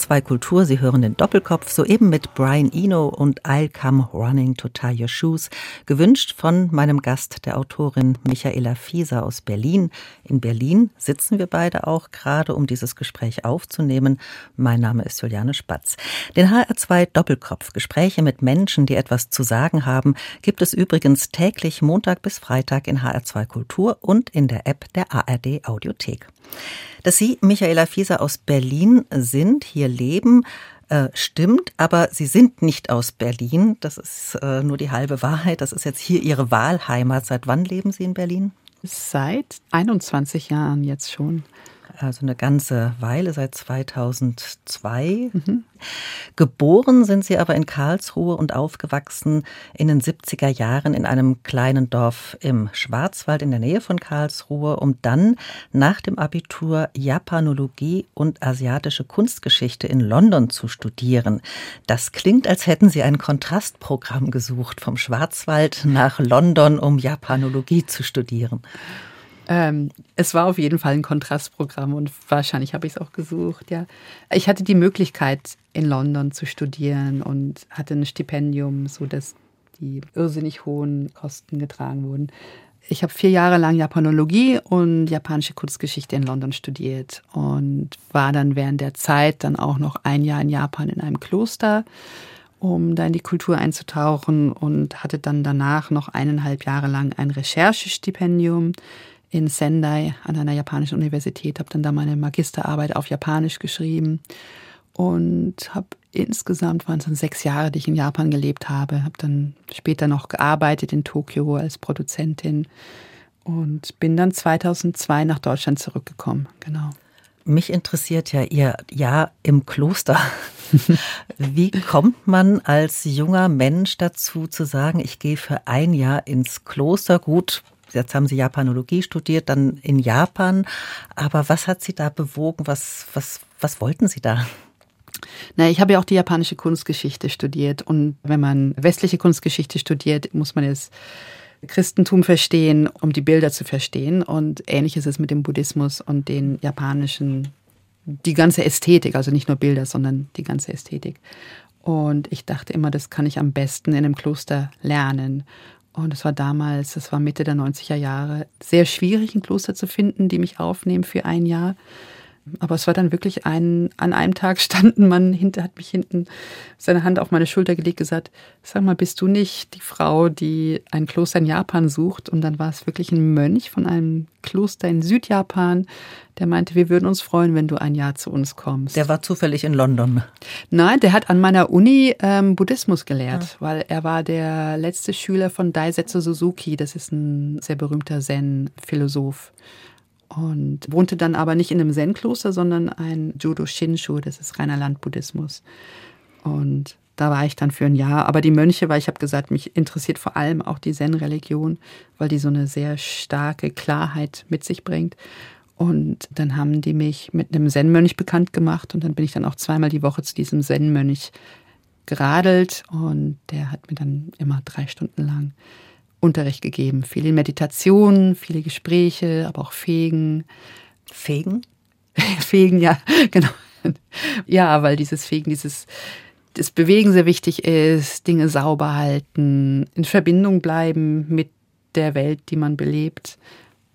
HR2 Kultur, Sie hören den Doppelkopf, soeben mit Brian Eno und I'll Come Running to Tie Your Shoes, gewünscht von meinem Gast, der Autorin Michaela Fieser aus Berlin. In Berlin sitzen wir beide auch gerade, um dieses Gespräch aufzunehmen. Mein Name ist Juliane Spatz. Den HR2 Doppelkopf, Gespräche mit Menschen, die etwas zu sagen haben, gibt es übrigens täglich Montag bis Freitag in HR2 Kultur und in der App der ARD Audiothek. Dass Sie, Michaela Fieser, aus Berlin sind, hier leben, äh, stimmt, aber Sie sind nicht aus Berlin. Das ist äh, nur die halbe Wahrheit. Das ist jetzt hier Ihre Wahlheimat. Seit wann leben Sie in Berlin? Seit 21 Jahren jetzt schon. Also eine ganze Weile, seit 2002. Geboren sind Sie aber in Karlsruhe und aufgewachsen in den 70er Jahren in einem kleinen Dorf im Schwarzwald in der Nähe von Karlsruhe, um dann nach dem Abitur Japanologie und asiatische Kunstgeschichte in London zu studieren. Das klingt, als hätten Sie ein Kontrastprogramm gesucht, vom Schwarzwald nach London, um Japanologie zu studieren. Ähm, es war auf jeden Fall ein Kontrastprogramm und wahrscheinlich habe ich es auch gesucht, ja. Ich hatte die Möglichkeit, in London zu studieren und hatte ein Stipendium, so dass die irrsinnig hohen Kosten getragen wurden. Ich habe vier Jahre lang Japanologie und japanische Kunstgeschichte in London studiert und war dann während der Zeit dann auch noch ein Jahr in Japan in einem Kloster, um da in die Kultur einzutauchen und hatte dann danach noch eineinhalb Jahre lang ein Recherchestipendium in Sendai an einer japanischen Universität, habe dann da meine Magisterarbeit auf Japanisch geschrieben und habe insgesamt waren es dann sechs Jahre, die ich in Japan gelebt habe. Habe dann später noch gearbeitet in Tokio als Produzentin und bin dann 2002 nach Deutschland zurückgekommen. Genau. Mich interessiert ja Ihr Jahr im Kloster. Wie kommt man als junger Mensch dazu zu sagen, ich gehe für ein Jahr ins Kloster? Gut, jetzt haben Sie Japanologie studiert, dann in Japan. Aber was hat Sie da bewogen? Was, was, was wollten Sie da? Na, ich habe ja auch die japanische Kunstgeschichte studiert. Und wenn man westliche Kunstgeschichte studiert, muss man es Christentum verstehen, um die Bilder zu verstehen. Und ähnlich ist es mit dem Buddhismus und den japanischen, die ganze Ästhetik, also nicht nur Bilder, sondern die ganze Ästhetik. Und ich dachte immer, das kann ich am besten in einem Kloster lernen. Und es war damals, das war Mitte der 90er Jahre, sehr schwierig, ein Kloster zu finden, die mich aufnehmen für ein Jahr. Aber es war dann wirklich ein, an einem Tag standen man hinter, hat mich hinten seine Hand auf meine Schulter gelegt, gesagt, sag mal, bist du nicht die Frau, die ein Kloster in Japan sucht? Und dann war es wirklich ein Mönch von einem Kloster in Südjapan, der meinte, wir würden uns freuen, wenn du ein Jahr zu uns kommst. Der war zufällig in London. Nein, der hat an meiner Uni ähm, Buddhismus gelehrt, ja. weil er war der letzte Schüler von Daisetsu Suzuki. Das ist ein sehr berühmter Zen-Philosoph und wohnte dann aber nicht in einem Zen-Kloster, sondern ein Judo Shinshu, das ist reiner Landbuddhismus. Und da war ich dann für ein Jahr. Aber die Mönche, weil ich habe gesagt, mich interessiert vor allem auch die Zen-Religion, weil die so eine sehr starke Klarheit mit sich bringt. Und dann haben die mich mit einem Zen-Mönch bekannt gemacht und dann bin ich dann auch zweimal die Woche zu diesem Zen-Mönch geradelt und der hat mir dann immer drei Stunden lang Unterricht gegeben. Viele Meditationen, viele Gespräche, aber auch Fegen. Fegen? Fegen, ja, genau. Ja, weil dieses Fegen, dieses das Bewegen sehr wichtig ist, Dinge sauber halten, in Verbindung bleiben mit der Welt, die man belebt.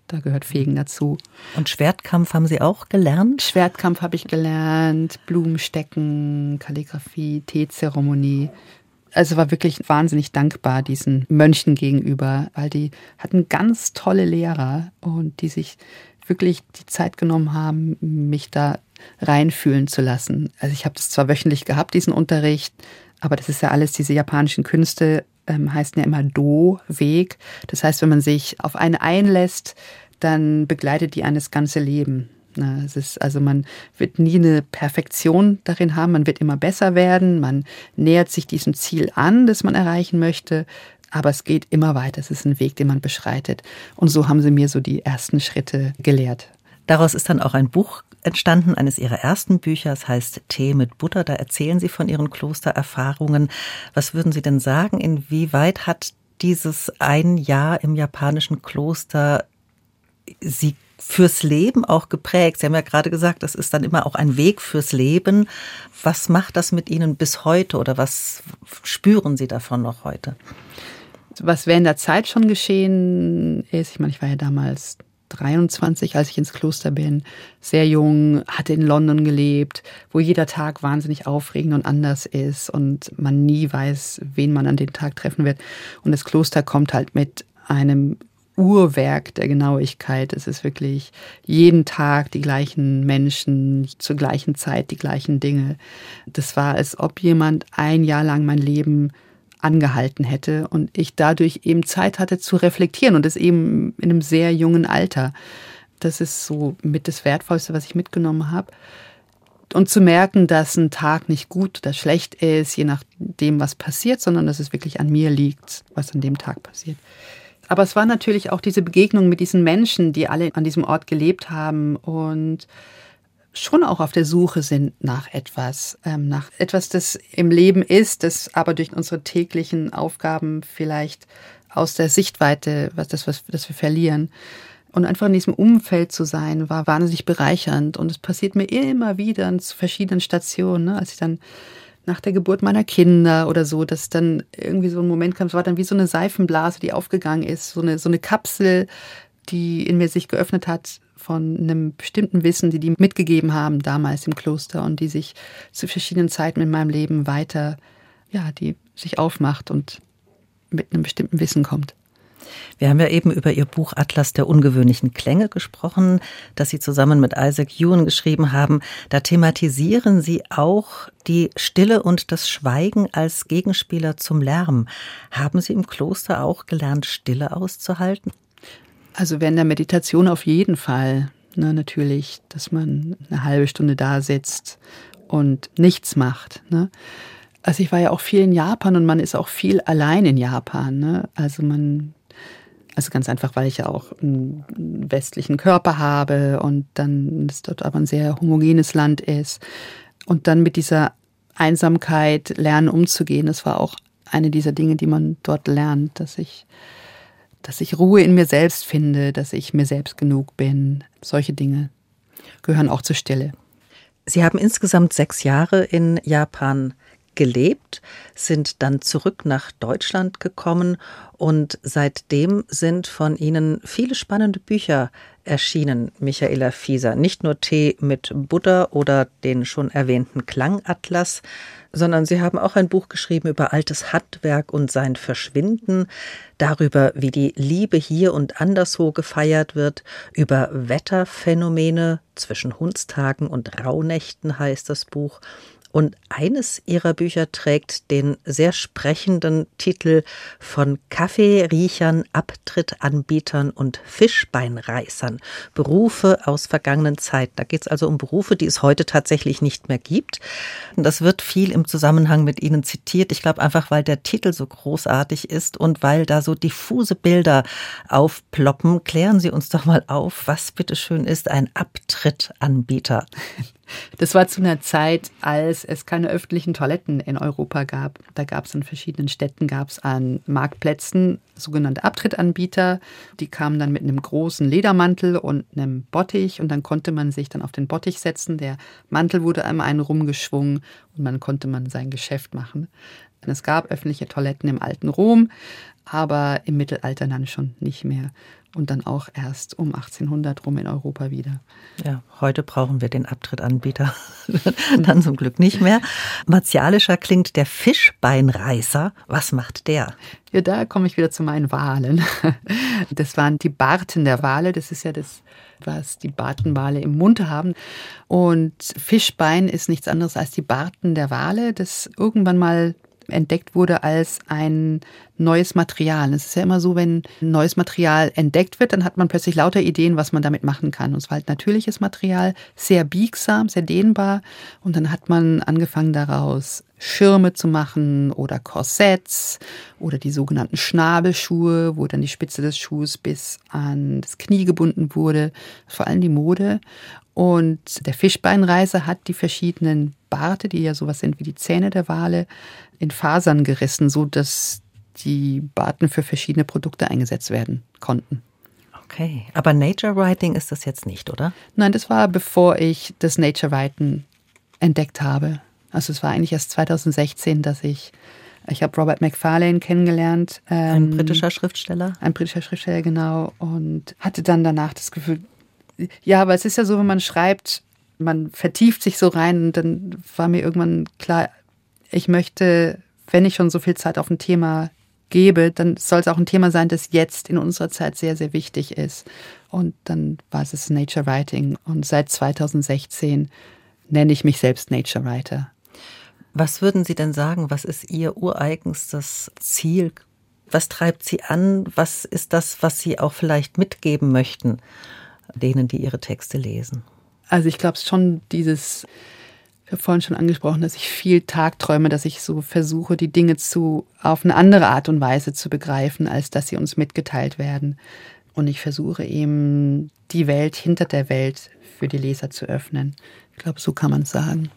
Da gehört Fegen dazu. Und Schwertkampf haben Sie auch gelernt? Schwertkampf habe ich gelernt, Blumenstecken, Kalligrafie, Teezeremonie also war wirklich wahnsinnig dankbar diesen Mönchen gegenüber, weil die hatten ganz tolle Lehrer und die sich wirklich die Zeit genommen haben, mich da reinfühlen zu lassen. Also ich habe das zwar wöchentlich gehabt, diesen Unterricht, aber das ist ja alles, diese japanischen Künste ähm, heißen ja immer Do-Weg. Das heißt, wenn man sich auf eine einlässt, dann begleitet die einen das ganze Leben. Na, es ist, also man wird nie eine Perfektion darin haben, man wird immer besser werden, man nähert sich diesem Ziel an, das man erreichen möchte, aber es geht immer weiter, es ist ein Weg, den man beschreitet. Und so haben sie mir so die ersten Schritte gelehrt. Daraus ist dann auch ein Buch entstanden, eines ihrer ersten Bücher, es heißt Tee mit Butter, da erzählen sie von ihren Klostererfahrungen. Was würden Sie denn sagen, inwieweit hat dieses ein Jahr im japanischen Kloster Sie fürs Leben auch geprägt? Sie haben ja gerade gesagt, das ist dann immer auch ein Weg fürs Leben. Was macht das mit Ihnen bis heute oder was spüren Sie davon noch heute? Was während der Zeit schon geschehen ist, ich meine, ich war ja damals 23, als ich ins Kloster bin, sehr jung, hatte in London gelebt, wo jeder Tag wahnsinnig aufregend und anders ist und man nie weiß, wen man an den Tag treffen wird. Und das Kloster kommt halt mit einem Uhrwerk der Genauigkeit. Es ist wirklich jeden Tag die gleichen Menschen, zur gleichen Zeit die gleichen Dinge. Das war, als ob jemand ein Jahr lang mein Leben angehalten hätte und ich dadurch eben Zeit hatte zu reflektieren und das eben in einem sehr jungen Alter. Das ist so mit das Wertvollste, was ich mitgenommen habe. Und zu merken, dass ein Tag nicht gut oder schlecht ist, je nachdem, was passiert, sondern dass es wirklich an mir liegt, was an dem Tag passiert. Aber es war natürlich auch diese Begegnung mit diesen Menschen, die alle an diesem Ort gelebt haben und schon auch auf der Suche sind nach etwas, ähm, nach etwas, das im Leben ist, das aber durch unsere täglichen Aufgaben vielleicht aus der Sichtweite, was das, was das wir verlieren. Und einfach in diesem Umfeld zu sein, war wahnsinnig bereichernd. Und es passiert mir immer wieder zu verschiedenen Stationen, ne? als ich dann nach der Geburt meiner Kinder oder so, dass dann irgendwie so ein Moment kam, es war dann wie so eine Seifenblase, die aufgegangen ist, so eine, so eine Kapsel, die in mir sich geöffnet hat von einem bestimmten Wissen, die die mitgegeben haben damals im Kloster und die sich zu verschiedenen Zeiten in meinem Leben weiter, ja, die sich aufmacht und mit einem bestimmten Wissen kommt. Wir haben ja eben über Ihr Buch Atlas der ungewöhnlichen Klänge gesprochen, das Sie zusammen mit Isaac Ewan geschrieben haben. Da thematisieren Sie auch die Stille und das Schweigen als Gegenspieler zum Lärm. Haben Sie im Kloster auch gelernt, Stille auszuhalten? Also während der Meditation auf jeden Fall. Ne, natürlich, dass man eine halbe Stunde da sitzt und nichts macht. Ne? Also ich war ja auch viel in Japan und man ist auch viel allein in Japan. Ne? Also man, also ganz einfach, weil ich ja auch einen westlichen Körper habe und dann es dort aber ein sehr homogenes Land ist. Und dann mit dieser Einsamkeit lernen umzugehen, das war auch eine dieser Dinge, die man dort lernt, dass ich dass ich Ruhe in mir selbst finde, dass ich mir selbst genug bin. Solche Dinge gehören auch zur Stille. Sie haben insgesamt sechs Jahre in Japan gelebt, sind dann zurück nach Deutschland gekommen und seitdem sind von Ihnen viele spannende Bücher erschienen, Michaela Fieser. Nicht nur Tee mit Buddha oder den schon erwähnten Klangatlas, sondern Sie haben auch ein Buch geschrieben über altes Handwerk und sein Verschwinden, darüber, wie die Liebe hier und anderswo gefeiert wird, über Wetterphänomene zwischen Hundstagen und Rauhnächten heißt das Buch und eines ihrer Bücher trägt den sehr sprechenden Titel von Kaffeeriechern, Abtrittanbietern und Fischbeinreißern. Berufe aus vergangenen Zeiten. Da geht es also um Berufe, die es heute tatsächlich nicht mehr gibt. Das wird viel im Zusammenhang mit Ihnen zitiert. Ich glaube einfach, weil der Titel so großartig ist und weil da so diffuse Bilder aufploppen. Klären Sie uns doch mal auf, was bitteschön ist ein Abtrittanbieter. Das war zu einer Zeit, als es keine öffentlichen Toiletten in Europa gab. Da gab es in verschiedenen Städten, gab es an Marktplätzen sogenannte Abtrittanbieter. Die kamen dann mit einem großen Ledermantel und einem Bottich und dann konnte man sich dann auf den Bottich setzen. Der Mantel wurde einmal einen rumgeschwungen und dann konnte man sein Geschäft machen. Es gab öffentliche Toiletten im alten Rom, aber im Mittelalter dann schon nicht mehr und dann auch erst um 1800 rum in Europa wieder. Ja, heute brauchen wir den Abtrittanbieter dann zum Glück nicht mehr. Martialischer klingt der Fischbeinreißer. Was macht der? Ja, da komme ich wieder zu meinen Walen. Das waren die Barten der Wale. Das ist ja das, was die Bartenwale im Mund haben. Und Fischbein ist nichts anderes als die Barten der Wale, das irgendwann mal entdeckt wurde als ein neues Material. Es ist ja immer so, wenn neues Material entdeckt wird, dann hat man plötzlich lauter Ideen, was man damit machen kann. Und es war halt natürliches Material, sehr biegsam, sehr dehnbar. Und dann hat man angefangen daraus Schirme zu machen oder Korsetts oder die sogenannten Schnabelschuhe, wo dann die Spitze des Schuhs bis an das Knie gebunden wurde. Vor allem die Mode. Und der Fischbeinreiser hat die verschiedenen Barte, die ja sowas sind wie die Zähne der Wale, in Fasern gerissen, so dass die Barten für verschiedene Produkte eingesetzt werden konnten. Okay, aber Nature Writing ist das jetzt nicht, oder? Nein, das war bevor ich das Nature Writing entdeckt habe. Also es war eigentlich erst 2016, dass ich ich habe Robert McFarlane kennengelernt. Ähm, ein britischer Schriftsteller. Ein britischer Schriftsteller, genau. Und hatte dann danach das Gefühl, ja, aber es ist ja so, wenn man schreibt, man vertieft sich so rein und dann war mir irgendwann klar, ich möchte, wenn ich schon so viel Zeit auf ein Thema gebe, dann soll es auch ein Thema sein, das jetzt in unserer Zeit sehr, sehr wichtig ist. Und dann war es Nature Writing. Und seit 2016 nenne ich mich selbst Nature Writer. Was würden Sie denn sagen, was ist Ihr ureigenstes Ziel? Was treibt Sie an? Was ist das, was Sie auch vielleicht mitgeben möchten, denen, die Ihre Texte lesen? Also ich glaube schon dieses ich habe vorhin schon angesprochen, dass ich viel tagträume, dass ich so versuche, die Dinge zu auf eine andere Art und Weise zu begreifen, als dass sie uns mitgeteilt werden. Und ich versuche eben die Welt hinter der Welt für die Leser zu öffnen. Ich glaube, so kann man es sagen.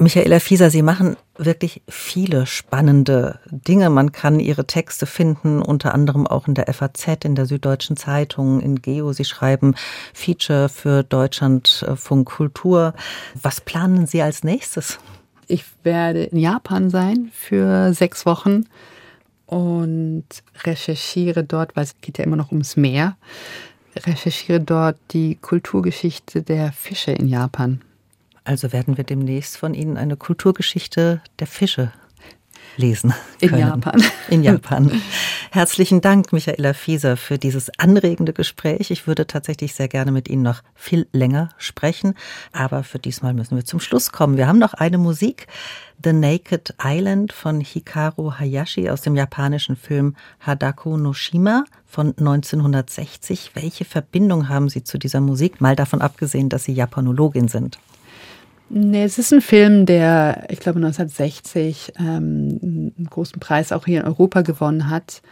Michaela Fieser, Sie machen wirklich viele spannende Dinge. Man kann Ihre Texte finden, unter anderem auch in der FAZ, in der Süddeutschen Zeitung, in Geo. Sie schreiben Feature für Deutschlandfunk Kultur. Was planen Sie als nächstes? Ich werde in Japan sein für sechs Wochen und recherchiere dort, weil es geht ja immer noch ums Meer, recherchiere dort die Kulturgeschichte der Fische in Japan. Also werden wir demnächst von Ihnen eine Kulturgeschichte der Fische lesen In können. Japan. In Japan. Herzlichen Dank, Michaela Fieser, für dieses anregende Gespräch. Ich würde tatsächlich sehr gerne mit Ihnen noch viel länger sprechen, aber für diesmal müssen wir zum Schluss kommen. Wir haben noch eine Musik. The Naked Island von Hikaru Hayashi aus dem japanischen Film Hadako no Shima von 1960. Welche Verbindung haben Sie zu dieser Musik, mal davon abgesehen, dass Sie Japanologin sind? Nee, es ist ein Film, der, ich glaube, 1960 ähm, einen großen Preis auch hier in Europa gewonnen hat.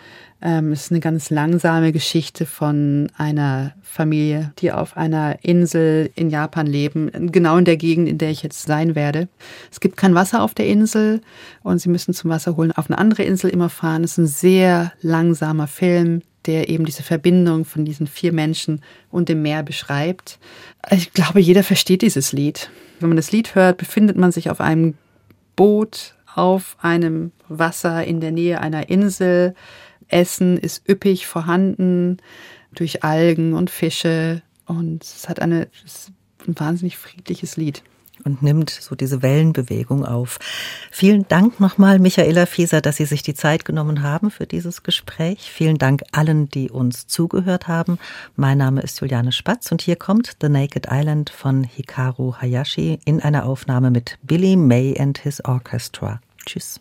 Ähm, es ist eine ganz langsame Geschichte von einer Familie, die auf einer Insel in Japan leben, genau in der Gegend, in der ich jetzt sein werde. Es gibt kein Wasser auf der Insel und sie müssen zum Wasser holen auf eine andere Insel immer fahren. Es ist ein sehr langsamer Film, der eben diese Verbindung von diesen vier Menschen und dem Meer beschreibt. Ich glaube, jeder versteht dieses Lied. Wenn man das Lied hört, befindet man sich auf einem Boot auf einem Wasser in der Nähe einer Insel. Essen ist üppig vorhanden durch Algen und Fische und es hat eine, es ein wahnsinnig friedliches Lied und nimmt so diese Wellenbewegung auf. Vielen Dank nochmal, Michaela Fieser, dass Sie sich die Zeit genommen haben für dieses Gespräch. Vielen Dank allen, die uns zugehört haben. Mein Name ist Juliane Spatz und hier kommt The Naked Island von Hikaru Hayashi in einer Aufnahme mit Billy May and his Orchestra. Tschüss.